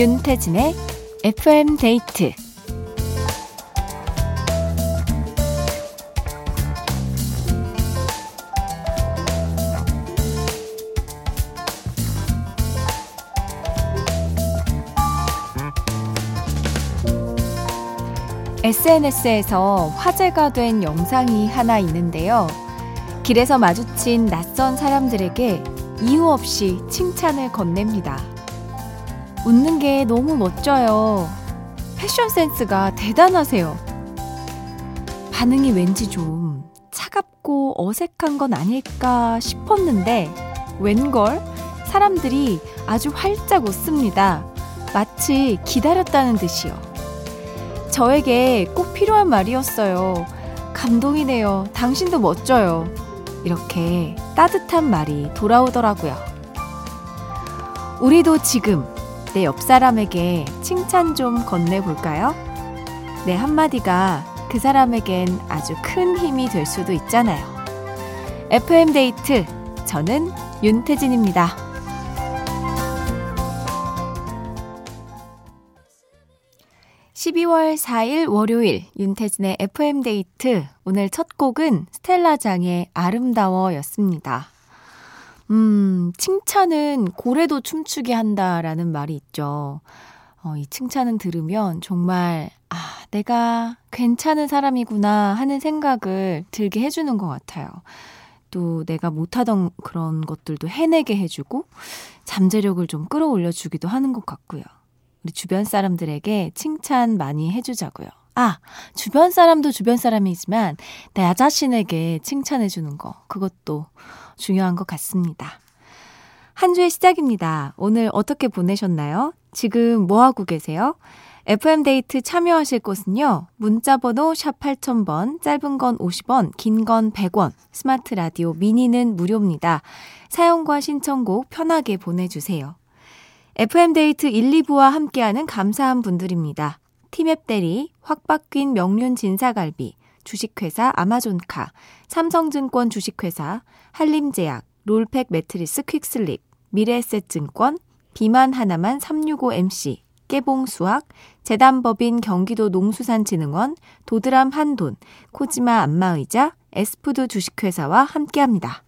윤태진의 FM 데이트 SNS에서 화제가 된 영상이 하나 있는데요. 길에서 마주친 낯선 사람들에게 이유 없이 칭찬을 건넵니다. 웃는 게 너무 멋져요. 패션 센스가 대단하세요. 반응이 왠지 좀 차갑고 어색한 건 아닐까 싶었는데, 웬걸? 사람들이 아주 활짝 웃습니다. 마치 기다렸다는 듯이요. 저에게 꼭 필요한 말이었어요. 감동이네요. 당신도 멋져요. 이렇게 따뜻한 말이 돌아오더라고요. 우리도 지금 내 옆 사람에게 칭찬 좀 건네볼까요? 내 한마디가 그 사람에겐 아주 큰 힘이 될 수도 있잖아요. FM데이트, 저는 윤태진입니다. 12월 4일 월요일 윤태진의 FM데이트 오늘 첫 곡은 스텔라장의 아름다워였습니다. 음, 칭찬은 고래도 춤추게 한다라는 말이 있죠. 어, 이 칭찬은 들으면 정말 아, 내가 괜찮은 사람이구나 하는 생각을 들게 해주는 것 같아요. 또 내가 못하던 그런 것들도 해내게 해주고 잠재력을 좀 끌어올려주기도 하는 것 같고요. 우리 주변 사람들에게 칭찬 많이 해주자고요. 아, 주변 사람도 주변 사람이지만 내 자신에게 칭찬해주는 거, 그것도 중요한 것 같습니다. 한 주의 시작입니다. 오늘 어떻게 보내셨나요? 지금 뭐 하고 계세요? FM데이트 참여하실 곳은요. 문자 번호 샵 8000번, 짧은 건 50원, 긴 건 100원, 스마트 라디오 미니는 무료입니다. 사용과 신청곡 편하게 보내 주세요. FM데이트 1, 2부와 함께하는 감사한 분들입니다. 티맵 대리, 확 바뀐 명륜 진사갈비, 주식회사 아마존카, 삼성증권 주식회사, 한림제약, 롤팩 매트리스 퀵슬립, 미래에셋증권, 비만 하나만 365MC, 깨봉수학, 재단법인 경기도 농수산진흥원, 도드람 한돈, 코지마 안마의자, 에스푸드 주식회사와 함께합니다.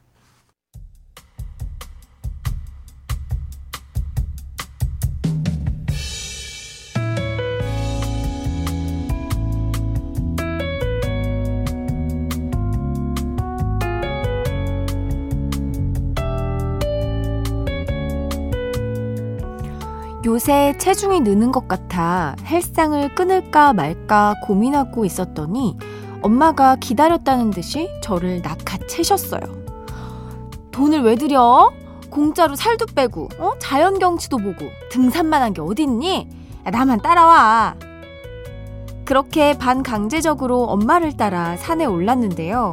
요새 체중이 느는 것 같아 헬상을 끊을까 말까 고민하고 있었더니 엄마가 기다렸다는 듯이 저를 낚아채셨어요. 돈을 왜 들여? 공짜로 살도 빼고, 어? 자연 경치도 보고, 등산만 한 게 어딨니? 나만 따라와. 그렇게 반강제적으로 엄마를 따라 산에 올랐는데요.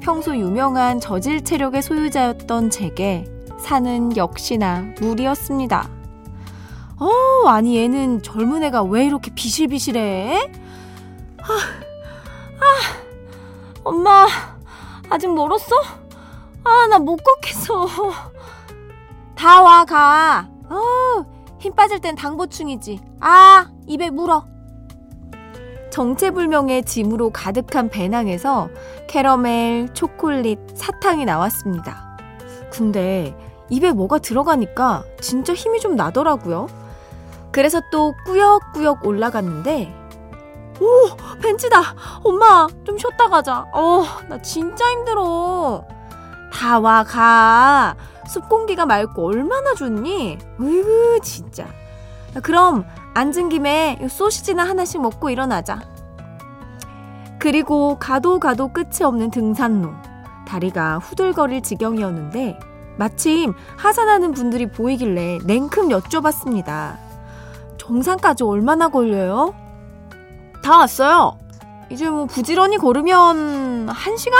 평소 유명한 저질 체력의 소유자였던 제게 산은 역시나 물이었습니다. 어, 아니 얘는 젊은 애가 왜 이렇게 비실비실해? 아, 아, 엄마, 아직 멀었어? 아, 나 못 걷겠어. 다 와, 가. 어, 힘 빠질 땐 당보충이지. 아, 입에 물어. 정체불명의 짐으로 가득한 배낭에서 캐러멜, 초콜릿, 사탕이 나왔습니다. 근데 입에 뭐가 들어가니까 진짜 힘이 좀 나더라고요. 그래서 또 꾸역꾸역 올라갔는데 오 벤치다. 엄마 좀 쉬었다 가자. 어 나 진짜 힘들어. 다 와 가. 숲 공기가 맑고 얼마나 좋니? 으으 진짜. 그럼 앉은 김에 소시지나 하나씩 먹고 일어나자. 그리고 가도 가도 끝이 없는 등산로. 다리가 후들거릴 지경이었는데 마침 하산하는 분들이 보이길래 냉큼 여쭤봤습니다. 정상까지 얼마나 걸려요? 다 왔어요. 이제 뭐 부지런히 걸으면 한 시간?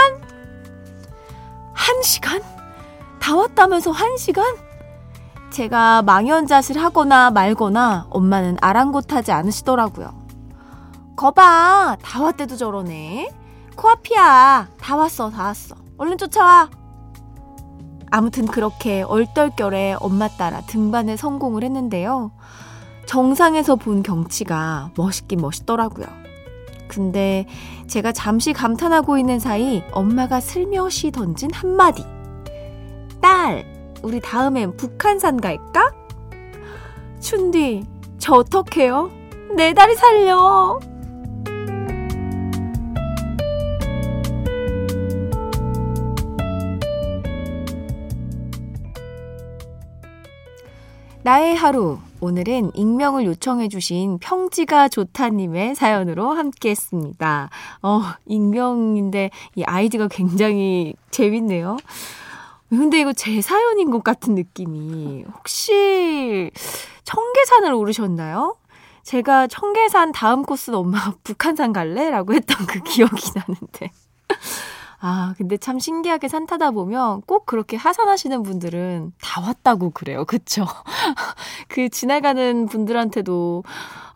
한 시간? 다 왔다면서 한 시간? 제가 망연자실 하거나 말거나 엄마는 아랑곳하지 않으시더라고요. 거봐, 다 왔대도 저러네. 코앞이야. 다 왔어, 다 왔어. 얼른 쫓아와. 아무튼 그렇게 얼떨결에 엄마 따라 등반에 성공을 했는데요. 정상에서 본 경치가 멋있긴 멋있더라고요. 근데 제가 잠시 감탄하고 있는 사이 엄마가 슬며시 던진 한마디. 딸, 우리 다음엔 북한산 갈까? 춘디, 저 어떡해요? 내 다리 살려! 나의 하루. 오늘은 익명을 요청해주신 평지가 좋다님의 사연으로 함께 했습니다. 어, 익명인데 이 아이디가 굉장히 재밌네요. 근데 이거 제 사연인 것 같은 느낌이. 혹시 청계산을 오르셨나요? 제가 청계산 다음 코스는 엄마가 북한산 갈래? 라고 했던 그 기억이 나는데. 아, 근데 참 신기하게 산 타다 보면 꼭 그렇게 하산하시는 분들은 다 왔다고 그래요. 그쵸? 그 지나가는 분들한테도,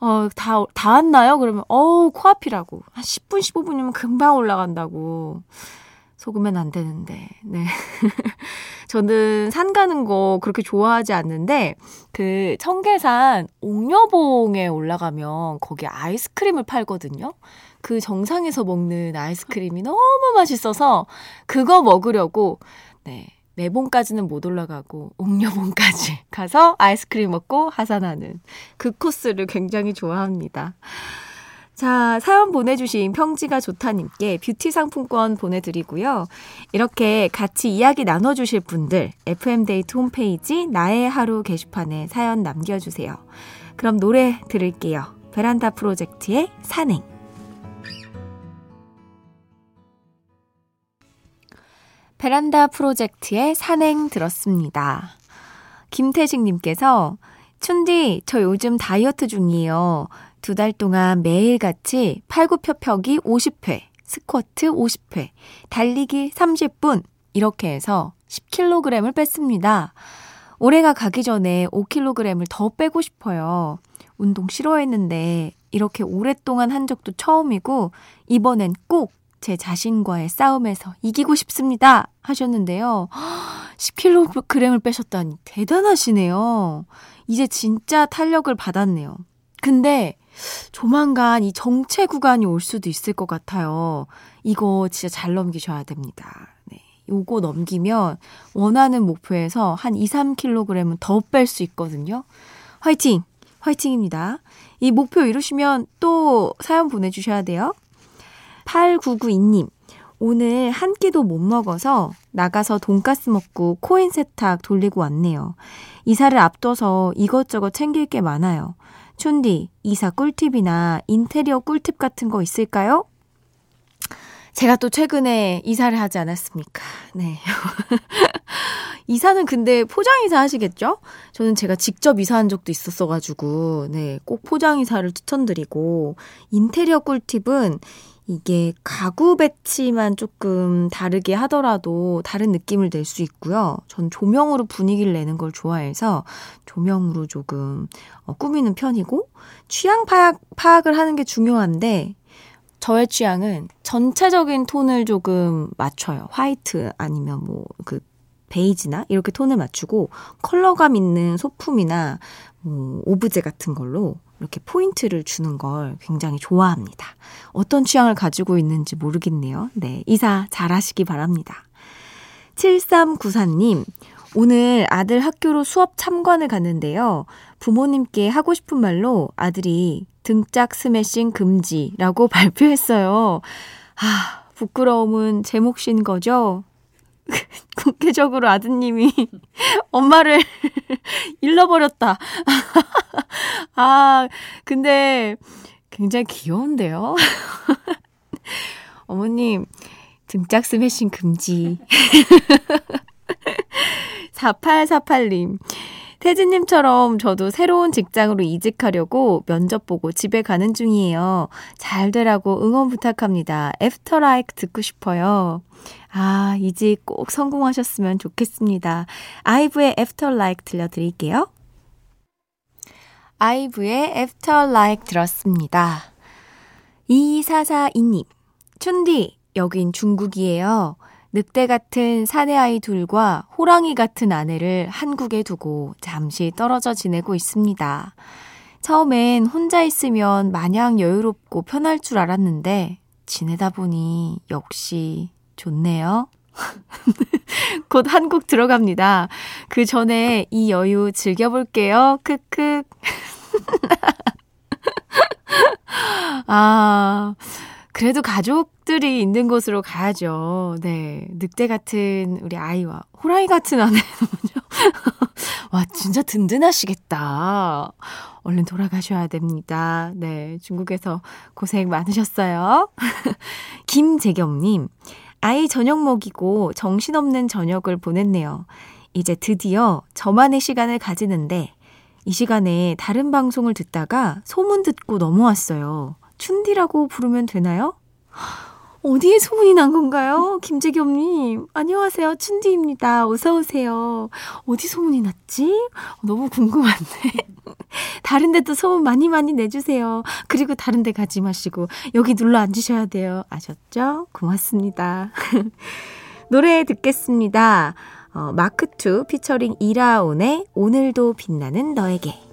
어, 다, 다 왔나요? 그러면, 어우, 코앞이라고. 한 10분, 15분이면 금방 올라간다고. 속으면 안 되는데, 네. 저는 산 가는 거 그렇게 좋아하지 않는데, 그 청계산 옥녀봉에 올라가면 거기 아이스크림을 팔거든요. 그 정상에서 먹는 아이스크림이 너무 맛있어서 그거 먹으려고 네. 매봉까지는 못 올라가고 옥녀봉까지 가서 아이스크림 먹고 하산하는 그 코스를 굉장히 좋아합니다. 자, 사연 보내주신 평지가 좋다님께 뷰티 상품권 보내드리고요. 이렇게 같이 이야기 나눠주실 분들, FM데이트 홈페이지 나의 하루 게시판에 사연 남겨주세요. 그럼 노래 들을게요. 베란다 프로젝트의 산행. 베란다 프로젝트의 산행 들었습니다. 김태식님께서 춘디, 저 요즘 다이어트 중이에요. 두 달 동안 매일같이 팔굽혀펴기 50회, 스쿼트 50회, 달리기 30분, 이렇게 해서 10kg을 뺐습니다. 올해가 가기 전에 5kg을 더 빼고 싶어요. 운동 싫어했는데 이렇게 오랫동안 한 적도 처음이고, 이번엔 꼭 제 자신과의 싸움에서 이기고 싶습니다. 하셨는데요. 10kg을 빼셨다니 대단하시네요. 이제 진짜 탄력을 받았네요. 근데 조만간 이 정체 구간이 올 수도 있을 것 같아요. 이거 진짜 잘 넘기셔야 됩니다. 네. 요거 넘기면 원하는 목표에서 한 2, 3kg은 더 뺄 수 있거든요. 화이팅! 화이팅입니다. 이 목표 이루시면 또 사연 보내주셔야 돼요. 8992님, 오늘 한 끼도 못 먹어서 나가서 돈가스 먹고 코인 세탁 돌리고 왔네요. 이사를 앞둬서 이것저것 챙길 게 많아요. 춘디, 이사 꿀팁이나 인테리어 꿀팁 같은 거 있을까요? 제가 또 최근에 이사를 하지 않았습니까? 네. 이사는 근데 포장이사 하시겠죠? 저는 제가 직접 이사한 적도 있었어가지고, 네, 꼭 포장이사를 추천드리고, 인테리어 꿀팁은 이게 가구 배치만 조금 다르게 하더라도 다른 느낌을 낼 수 있고요. 전 조명으로 분위기를 내는 걸 좋아해서 조명으로 조금 어, 꾸미는 편이고 취향 파악, 파악을 하는 게 중요한데 저의 취향은 전체적인 톤을 조금 맞춰요. 화이트 아니면 뭐 그 베이지나 이렇게 톤을 맞추고 컬러감 있는 소품이나 뭐 오브제 같은 걸로 이렇게 포인트를 주는 걸 굉장히 좋아합니다. 어떤 취향을 가지고 있는지 모르겠네요. 네, 이사 잘 하시기 바랍니다. 7394님, 오늘 아들 학교로 수업 참관을 갔는데요. 부모님께 하고 싶은 말로 아들이 등짝 스매싱 금지라고 발표했어요. 아, 부끄러움은 제 몫인 거죠? 공개적으로 아드님이 엄마를 잃어버렸다. 아, 근데 굉장히 귀여운데요? 어머님, 등짝 스매싱 금지. 4848님. 태진님처럼 저도 새로운 직장으로 이직하려고 면접 보고 집에 가는 중이에요. 잘 되라고 응원 부탁합니다. After LIKE 듣고 싶어요. 아, 이직 꼭 성공하셨으면 좋겠습니다. 아이브의 After LIKE 들려드릴게요. 아이브의 After LIKE 들었습니다. 2442님, 춘디, 여긴 중국이에요. 늑대 같은 사내아이 둘과 호랑이 같은 아내를 한국에 두고 잠시 떨어져 지내고 있습니다. 처음엔 혼자 있으면 마냥 여유롭고 편할 줄 알았는데 지내다 보니 역시 좋네요. 곧 한국 들어갑니다. 그 전에 이 여유 즐겨볼게요. 크크. 아, 그래도 가족 들이 있는 곳으로 가야죠. 네. 늑대 같은 우리 아이와 호랑이 같은 아내는요. 와, 진짜 든든하시겠다. 얼른 돌아가셔야 됩니다. 네. 중국에서 고생 많으셨어요. 김재경님, 아이 저녁 먹이고 정신없는 저녁을 보냈네요. 이제 드디어 저만의 시간을 가지는데 이 시간에 다른 방송을 듣다가 소문 듣고 넘어왔어요. 춘디라고 부르면 되나요? 어디에 소문이 난 건가요? 김재겸님. 안녕하세요. 춘디입니다. 어서오세요. 어디 소문이 났지? 너무 궁금한데. 다른 데도 소문 많이 많이 내주세요. 그리고 다른 데 가지 마시고, 여기 눌러 앉으셔야 돼요. 아셨죠? 고맙습니다. 노래 듣겠습니다. 어, 마크2 피처링 이라온의 오늘도 빛나는 너에게.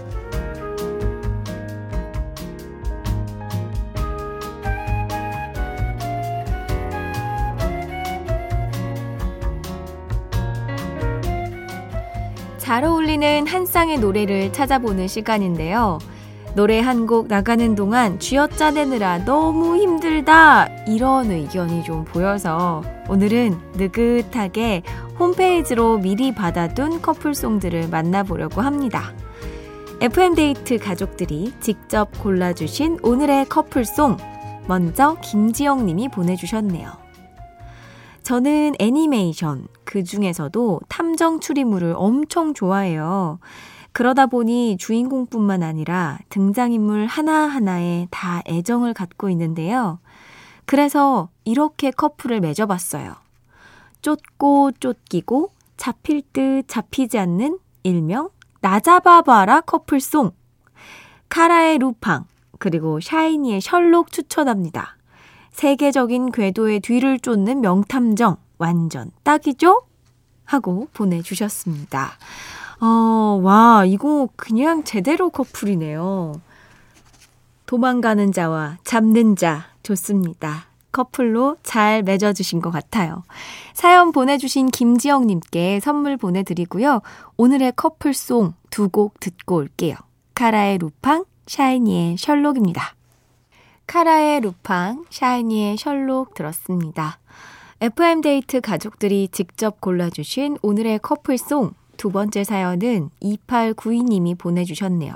잘 어울리는 한 쌍의 노래를 찾아보는 시간인데요. 노래 한 곡 나가는 동안 쥐어짜내느라 너무 힘들다 이런 의견이 좀 보여서 오늘은 느긋하게 홈페이지로 미리 받아둔 커플송들을 만나보려고 합니다. FM데이트 가족들이 직접 골라주신 오늘의 커플송 먼저 김지영 님이 보내주셨네요. 저는 애니메이션, 그 중에서도 탐정 추리물을 엄청 좋아해요. 그러다 보니 주인공뿐만 아니라 등장인물 하나하나에 다 애정을 갖고 있는데요. 그래서 이렇게 커플을 맺어봤어요. 쫓고 쫓기고 잡힐 듯 잡히지 않는 일명 나잡아봐라 커플송. 카라의 루팡, 그리고 샤이니의 셜록 추천합니다. 세계적인 궤도의 뒤를 쫓는 명탐정 완전 딱이죠? 하고 보내주셨습니다. 어, 와, 이거 그냥 제대로 커플이네요. 도망가는 자와 잡는 자 좋습니다. 커플로 잘 맺어주신 것 같아요. 사연 보내주신 김지영님께 선물 보내드리고요. 오늘의 커플송 두 곡 듣고 올게요. 카라의 루팡, 샤이니의 셜록입니다. 카라의 루팡, 샤이니의 셜록 들었습니다. FM데이트 가족들이 직접 골라주신 오늘의 커플송 두 번째 사연은 2892님이 보내주셨네요.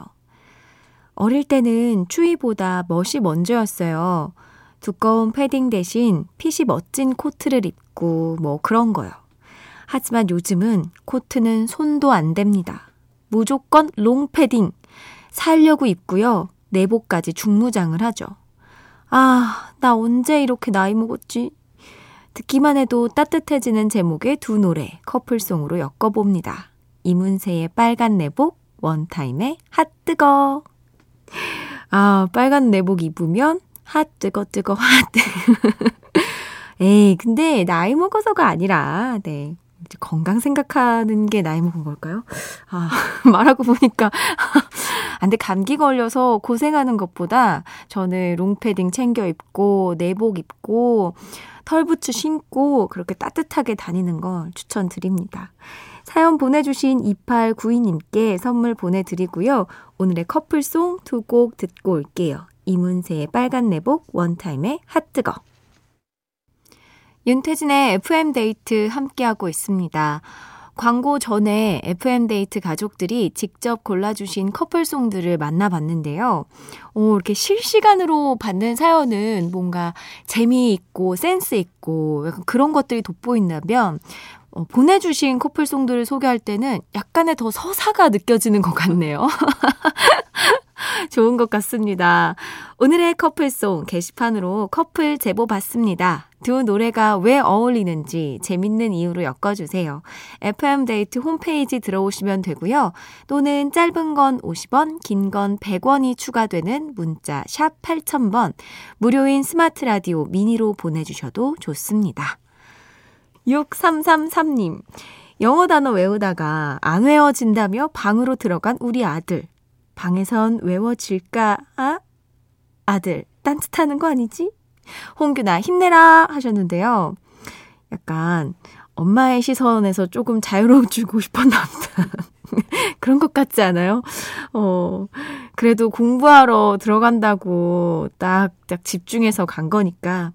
어릴 때는 추위보다 멋이 먼저였어요. 두꺼운 패딩 대신 핏이 멋진 코트를 입고 뭐 그런 거요. 하지만 요즘은 코트는 손도 안 댑니다. 무조건 롱패딩 살려고 입고요. 내복까지 중무장을 하죠. 아, 나 언제 이렇게 나이 먹었지? 듣기만 해도 따뜻해지는 제목의 두 노래 커플송으로 엮어봅니다. 이문세의 빨간 내복, 원타임의 핫 뜨거. 아, 빨간 내복 입으면 핫 뜨거 뜨거 핫. 에이, 근데 나이 먹어서가 아니라, 네. 건강 생각하는 게 나이 먹은 걸까요? 아, 말하고 보니까. 아, 근데 감기 걸려서 고생하는 것보다 저는 롱패딩 챙겨 입고, 내복 입고, 털부츠 신고, 그렇게 따뜻하게 다니는 걸 추천드립니다. 사연 보내주신 2892님께 선물 보내드리고요. 오늘의 커플송 두 곡 듣고 올게요. 이문세의 빨간 내복, 원타임의 핫뜨거. 윤태진의 FM데이트 함께하고 있습니다. 광고 전에 FM데이트 가족들이 직접 골라주신 커플송들을 만나봤는데요. 오, 이렇게 실시간으로 받는 사연은 뭔가 재미있고 센스있고 약간 그런 것들이 돋보인다면 어, 보내주신 커플송들을 소개할 때는 약간의 더 서사가 느껴지는 것 같네요. 좋은 것 같습니다. 오늘의 커플송 게시판으로 커플 제보 받습니다. 두 노래가 왜 어울리는지 재밌는 이유로 엮어주세요. FM데이트 홈페이지 들어오시면 되고요. 또는 짧은 건 50원, 긴 건 100원이 추가되는 문자 샵 8000번, 무료인 스마트 라디오 미니로 보내주셔도 좋습니다. 6333님. 영어 단어 외우다가 안 외워진다며 방으로 들어간 우리 아들. 방에선 외워질까? 아? 아들, 딴짓하는 거 아니지? 홍규나 힘내라 하셨는데요. 약간 엄마의 시선에서 조금 자유로워지고 싶었나 보다. 그런 것 같지 않아요? 어, 그래도 공부하러 들어간다고 딱, 딱 집중해서 간 거니까,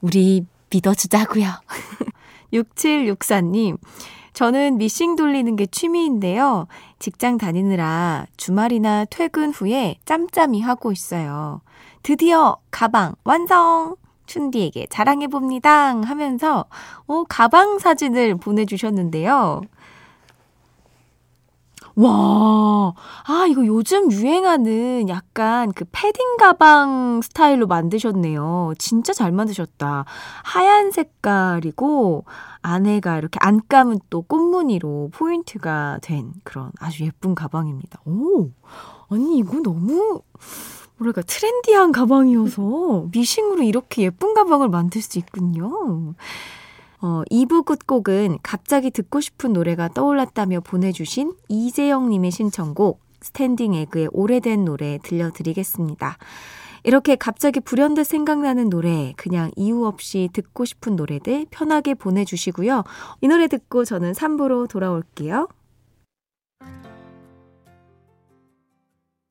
우리 믿어주자고요 6764님, 저는 미싱 돌리는 게 취미인데요. 직장 다니느라 주말이나 퇴근 후에 짬짬이 하고 있어요. 드디어 가방 완성! 춘디에게 자랑해봅니다. 하면서, 어, 가방 사진을 보내주셨는데요. 와, 아, 이거 요즘 유행하는 약간 그 패딩 가방 스타일로 만드셨네요. 진짜 잘 만드셨다. 하얀 색깔이고, 안에가 이렇게 안감은 또 꽃무늬로 포인트가 된 그런 아주 예쁜 가방입니다. 오, 아니, 이거 너무, 뭐랄까, 트렌디한 가방이어서 미싱으로 이렇게 예쁜 가방을 만들 수 있군요. 어, 2부 끝곡은 갑자기 듣고 싶은 노래가 떠올랐다며 보내주신 이재영님의 신청곡 스탠딩 에그의 오래된 노래 들려드리겠습니다. 이렇게 갑자기 불현듯 생각나는 노래, 그냥 이유 없이 듣고 싶은 노래들 편하게 보내주시고요. 이 노래 듣고 저는 3부로 돌아올게요.